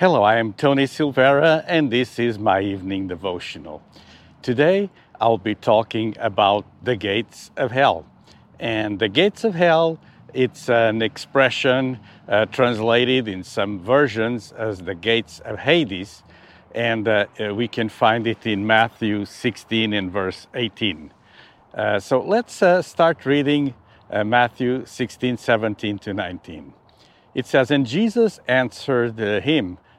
Hello, I am Tony Silvera, and this is my evening devotional. Today, I'll be talking about the gates of hell. And the gates of hell, it's an expression uh, translated in some versions as the gates of Hades, and uh, uh we can find it in Matthew 16 and verse 18. Uh, so let's uh, start reading uh, Matthew 16, 17 to 19. It says, And Jesus answered him,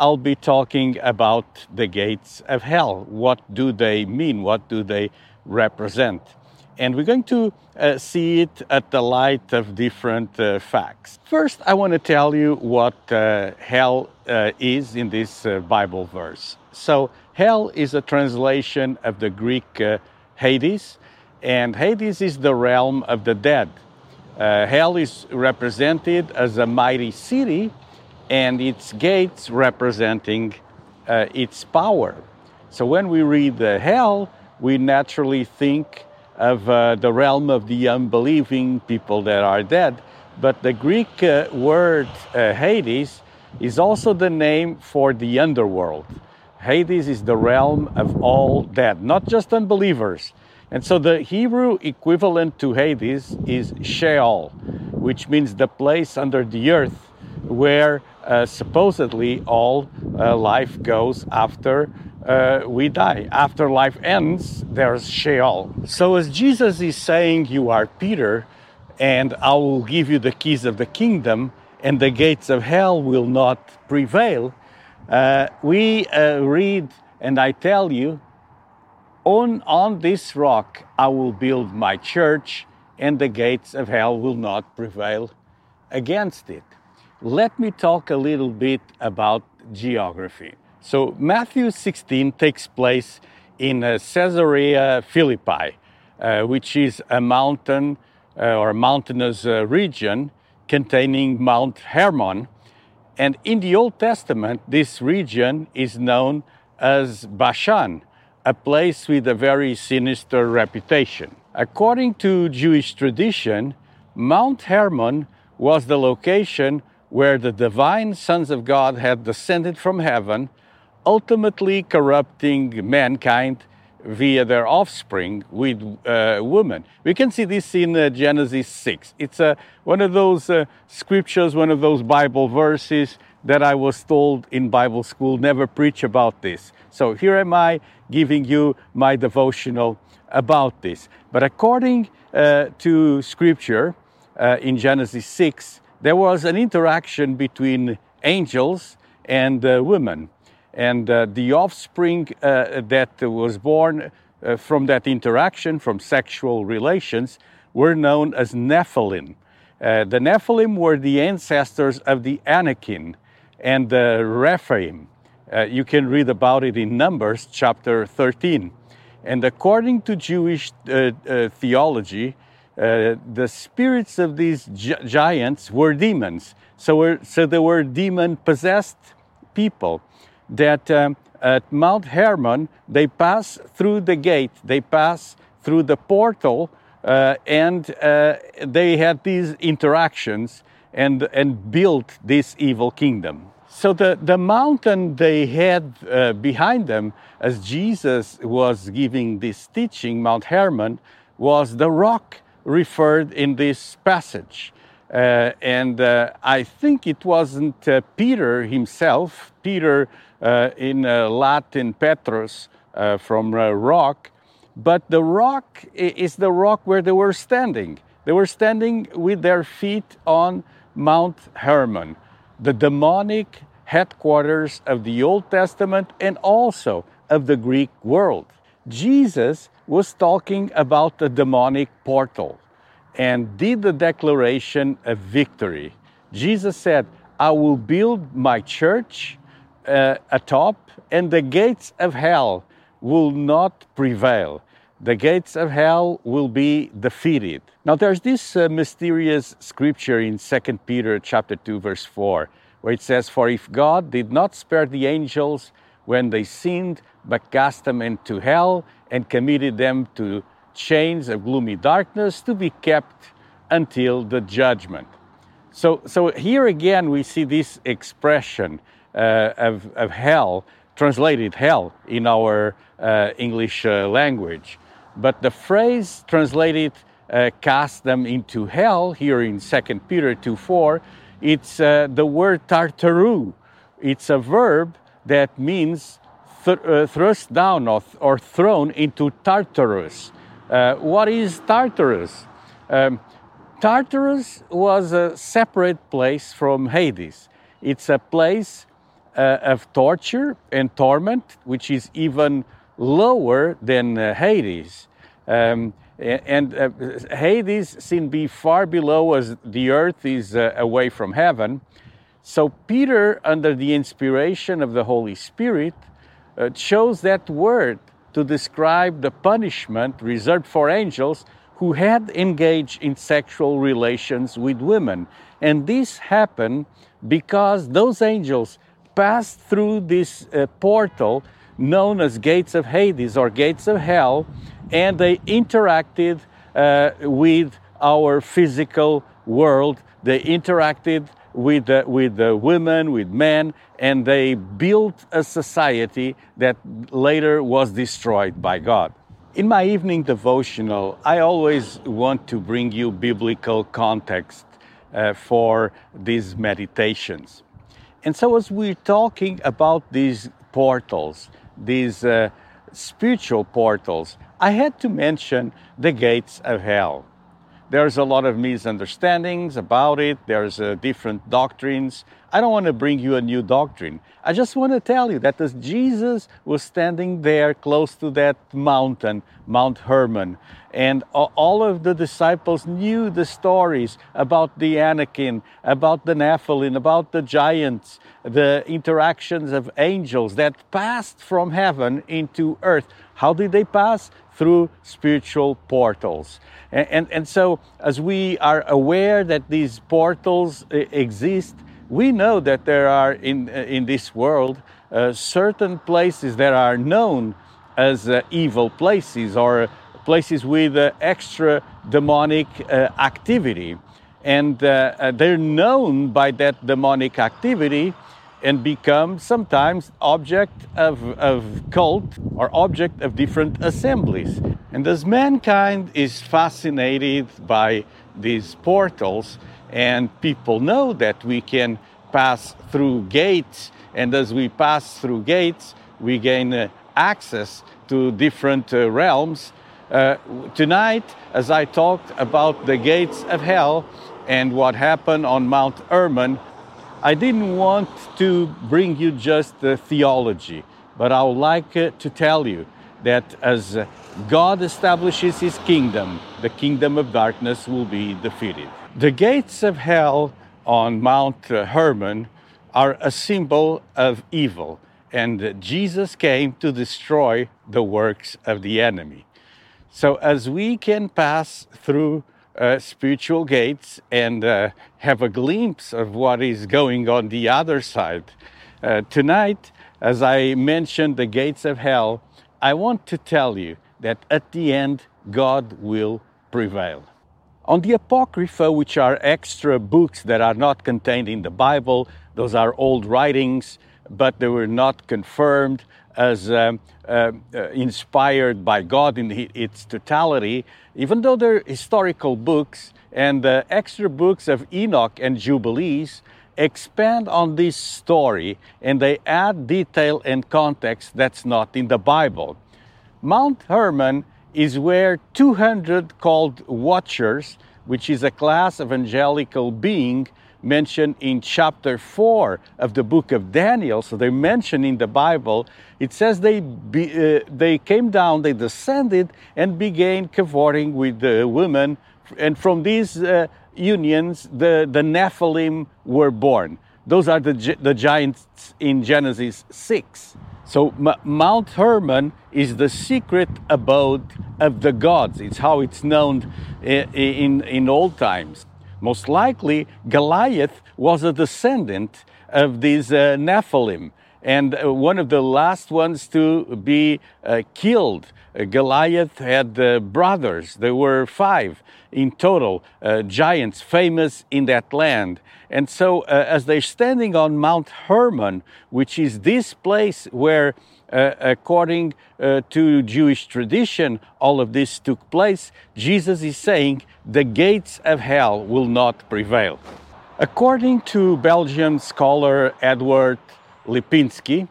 I'll be talking about the gates of hell. What do they mean? What do they represent? And we're going to uh, see it at the light of different uh, facts. First, I want to tell you what uh, hell uh, is in this uh, Bible verse. So, hell is a translation of the Greek uh, Hades, and Hades is the realm of the dead. hell is represented as a mighty city and its gates representing uh, its power. So when we read the hell, we naturally think of uh, the realm of the unbelieving people that are dead. But the Greek uh, word uh, Hades is also the name for the underworld. Hades is the realm of all dead, not just unbelievers. And so the Hebrew equivalent to Hades is Sheol, which means the place under the earth where supposedly all uh, life goes after uh, we die. After life ends, there's Sheol. So, as Jesus is saying, You are Peter, and I will give you the keys of the kingdom, and the gates of hell will not prevail. Uh, we uh, read, and I tell you, on, on this rock I will build my church, and the gates of hell will not prevail against it let me talk a little bit about geography. So, Matthew 16 takes place in uh, Caesarea Philippi, uh, which is a mountain uh, or mountainous uh, region containing Mount Hermon. And in the Old Testament, this region is known as Bashan, a place with a very sinister reputation. According to Jewish tradition, Mount Hermon was the location where the divine sons of God had descended from heaven, ultimately corrupting mankind via their offspring with uh, women. We can see this in uh, Genesis 6. It's uh, one of those uh, scriptures, one of those Bible verses that I was told in Bible school never preach about this. So here am I giving you my devotional about this. But according uh, to scripture uh, in Genesis 6, there was an interaction between angels and uh, women. And uh, the offspring uh, that was born uh, from that interaction, from sexual relations, were known as Nephilim. Uh, the Nephilim were the ancestors of the Anakim and the Rephaim. Uh, you can read about it in Numbers chapter 13. And according to Jewish theology, uh, the spirits of these gi giants were demons. So, were, so they were demon possessed people that um, at Mount Hermon they pass through the gate, they pass through the portal, uh, and uh, they had these interactions and, and built this evil kingdom. So the, the mountain they had uh, behind them as Jesus was giving this teaching, Mount Hermon, was the rock referred in this passage. Uh, and uh, I think it wasn't uh, Peter himself, Peter uh, in uh, Latin Petrus uh, from rock, but the rock is the rock where they were standing. They were standing with their feet on Mount Hermon, the demonic headquarters of the Old Testament and also of the Greek world. Jesus was talking about the demonic portal and did the declaration of victory. Jesus said, I will build my church, uh, atop, and the gates of hell will not prevail. The gates of hell will be defeated. Now, there's this uh, mysterious scripture in 2 Peter chapter 2, verse 4, where it says, For if God did not spare the angels when they sinned, but cast them into hell and committed them to chains of gloomy darkness to be kept until the judgment. So, so here again, we see this expression uh, of, of hell, translated hell in our uh, English uh, language. But the phrase translated uh, cast them into hell here in 2 Peter 2 4, it's uh, the word tartaroo. It's a verb that means th- uh, thrust down or, th- or, thrown into Tartarus. what is Tartarus? Um, Tartarus was a separate place from Hades. It's a place uh, of torture and torment, which is even lower than uh, Hades. Um, and uh, Hades seems to be far below as the earth is uh, away from heaven. So Peter, under the inspiration of the Holy Spirit, uh, chose that word to describe the punishment reserved for angels who had engaged in sexual relations with women. And this happened because those angels passed through this uh, portal known as gates of Hades or gates of hell, and they interacted uh, with our physical world. They interacted with, uh, with the women, with men, and they built a society that later was destroyed by God. In my evening devotional, I always want to bring you biblical context uh, for these meditations. And so, as we're talking about these portals, these uh, spiritual portals, I had to mention the gates of hell. There's a lot of misunderstandings about it. There's uh, different doctrines. I don't want to bring you a new doctrine. I just want to tell you that as Jesus was standing there close to that mountain, Mount Hermon, and all of the disciples knew the stories about the Anakim, about the Nephilim, about the giants, the interactions of angels that passed from heaven into earth. How did they pass? Through spiritual portals. And, and, and, so, as we are aware that these portals uh, exist, we know that there are in, uh, in this world uh, certain places that are known as uh, evil places or places with uh, extra demonic uh, activity. And they're known by that demonic activity and become sometimes object of, of cult or object of different assemblies. And as mankind is fascinated by these portals, and people know that we can pass through gates, and as we pass through gates, we gain uh, access to different uh, realms. Uh, tonight, as I talked about the gates of hell and what happened on Mount Hermon, I didn't want to bring you just the theology, but I would like uh, to tell you that as God establishes his kingdom, the kingdom of darkness will be defeated. The gates of hell on Mount Hermon are a symbol of evil, and Jesus came to destroy the works of the enemy. So, as we can pass through uh, spiritual gates and uh, have a glimpse of what is going on the other side. Uh, tonight, as I mentioned the gates of hell, I want to tell you that at the end, God will prevail. On the Apocrypha, which are extra books that are not contained in the Bible, those are old writings, but they were not confirmed as um, uh, uh, inspired by God in its totality, even though they're historical books and the extra books of Enoch and Jubilees expand on this story and they add detail and context that's not in the Bible. Mount Hermon is where 200 called Watchers, which is a class of angelical being, mentioned in chapter 4 of the book of Daniel, so they're mentioned in the Bible. It says they, be, uh, they came down, they descended, and began cavorting with the women. And from these uh, unions, the, the Nephilim were born. Those are the, the giants in Genesis 6. So M- Mount Hermon is the secret abode of the gods. It's how it's known in, in, in old times. Most likely, Goliath was a descendant of these uh, Nephilim and uh, one of the last ones to be uh, killed. Uh, Goliath had uh, brothers, there were five in total, uh, giants famous in that land. And so, as they're standing on Mount Hermon, which is this place where uh, according uh, to Jewish tradition, all of this took place. Jesus is saying the gates of hell will not prevail. According to Belgian scholar Edward Lipinski,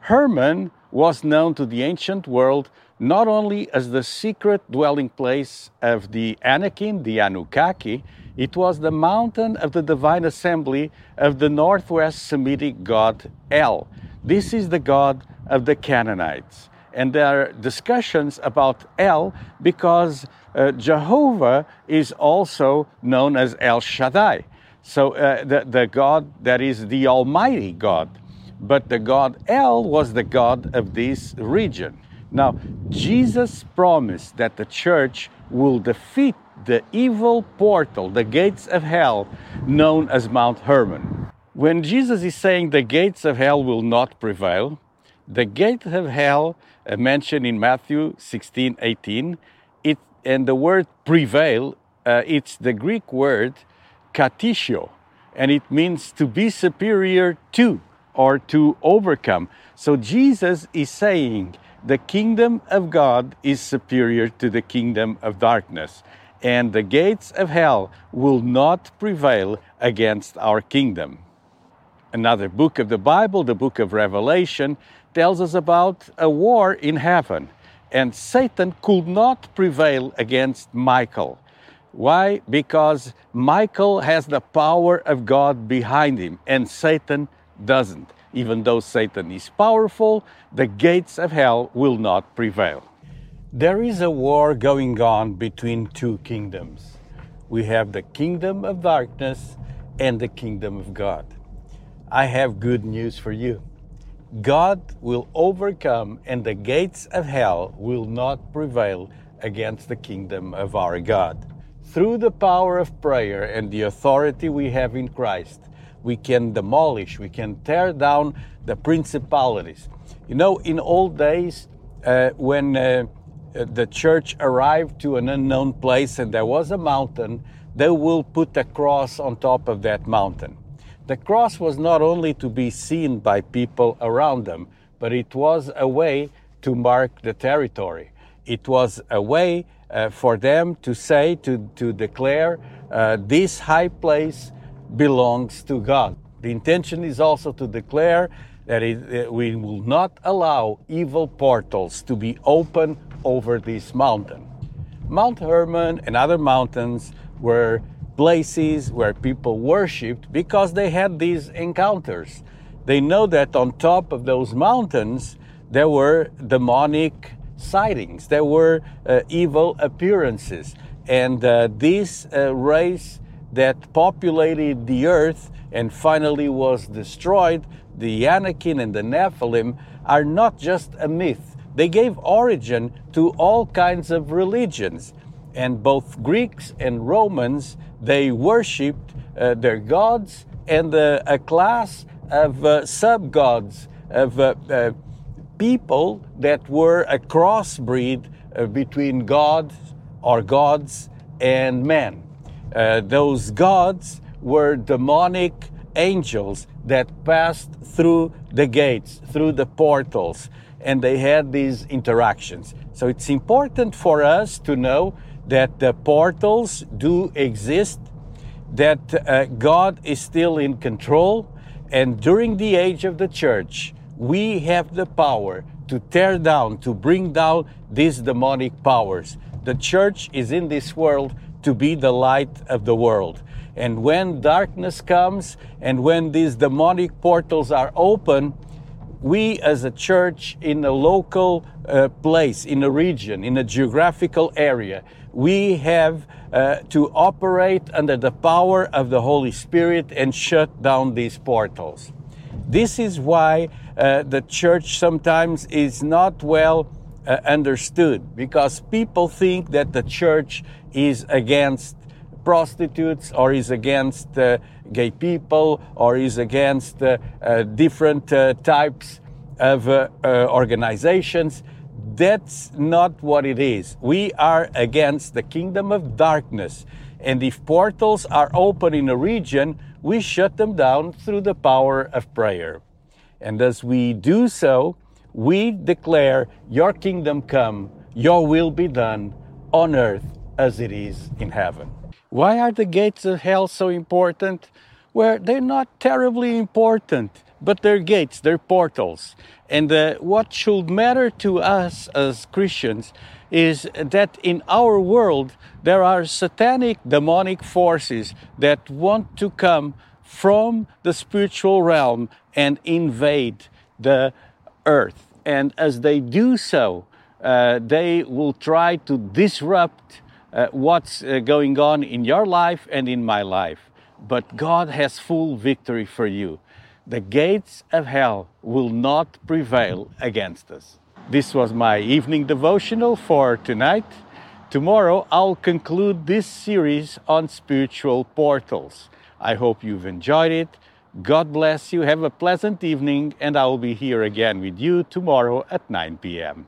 Hermon was known to the ancient world not only as the secret dwelling place of the Anakim, the Anunnaki, it was the mountain of the divine assembly of the northwest Semitic god El. This is the god of the Canaanites. And there are discussions about El because uh, Jehovah is also known as El Shaddai. So uh, the, the God that is the Almighty God. But the God El was the God of this region. Now, Jesus promised that the church will defeat the evil portal, the gates of hell, known as Mount Hermon. When Jesus is saying the gates of hell will not prevail, the gate of hell uh, mentioned in Matthew 16 18, it, and the word prevail, uh, it's the Greek word katischuo, and it means to be superior to or to overcome. So Jesus is saying the kingdom of God is superior to the kingdom of darkness, and the gates of hell will not prevail against our kingdom. Another book of the Bible, the book of Revelation, tells us about a war in heaven, and Satan could not prevail against Michael. Why? Because Michael has the power of God behind him, and Satan doesn't. Even though Satan is powerful, the gates of hell will not prevail. There is a war going on between two kingdoms. We have the kingdom of darkness and the kingdom of God. I have good news for you. God will overcome, and the gates of hell will not prevail against the kingdom of our God. Through the power of prayer and the authority we have in Christ, we can demolish, we can tear down the principalities. You know, in old days, uh, when uh, the church arrived to an unknown place and there was a mountain, they will put a cross on top of that mountain. The cross was not only to be seen by people around them, but it was a way to mark the territory. It was a way uh, for them to say, to, to declare, uh, this high place belongs to God. The intention is also to declare that it, we will not allow evil portals to be open over this mountain. Mount Hermon and other mountains were places where people worshipped because they had these encounters. They know that on top of those mountains there were demonic sightings, there were uh, evil appearances, and uh, this uh, race that populated the earth and finally was destroyed, the Anakim and the Nephilim, are not just a myth. They gave origin to all kinds of religions. And both Greeks and Romans, they worshipped uh, their gods and uh, a class of uh, sub gods, of uh, uh, people that were a crossbreed uh, between gods or gods and men. Those gods were demonic angels that passed through the gates, through the portals, and they had these interactions. So it's important for us to know that the portals do exist, that uh, God is still in control, and during the age of the church, we have the power to tear down, to bring down these demonic powers. The church is in this world to be the light of the world. And when darkness comes and when these demonic portals are open, we as a church in a local uh, place, in a region, in a geographical area, we have uh, to operate under the power of the Holy Spirit and shut down these portals. This is why uh, the church sometimes is not well uh, understood because people think that the church is against prostitutes or is against uh, gay people or is against uh, uh, different types of organizations. That's not what it is. We are against the kingdom of darkness. And if portals are open in a region, we shut them down through the power of prayer. And as we do so, we declare, Your kingdom come, Your will be done on earth as it is in heaven. Why are the gates of hell so important? Well, they're not terribly important, but they're gates, they're portals. And uh, what should matter to us as Christians is that in our world there are satanic, demonic forces that want to come from the spiritual realm and invade the earth. And as they do so, uh, they will try to disrupt uh, what's uh, going on in your life and in my life. But God has full victory for you. The gates of hell will not prevail against us. This was my evening devotional for tonight. Tomorrow I'll conclude this series on spiritual portals. I hope you've enjoyed it. God bless you. Have a pleasant evening, and I will be here again with you tomorrow at 9 p.m.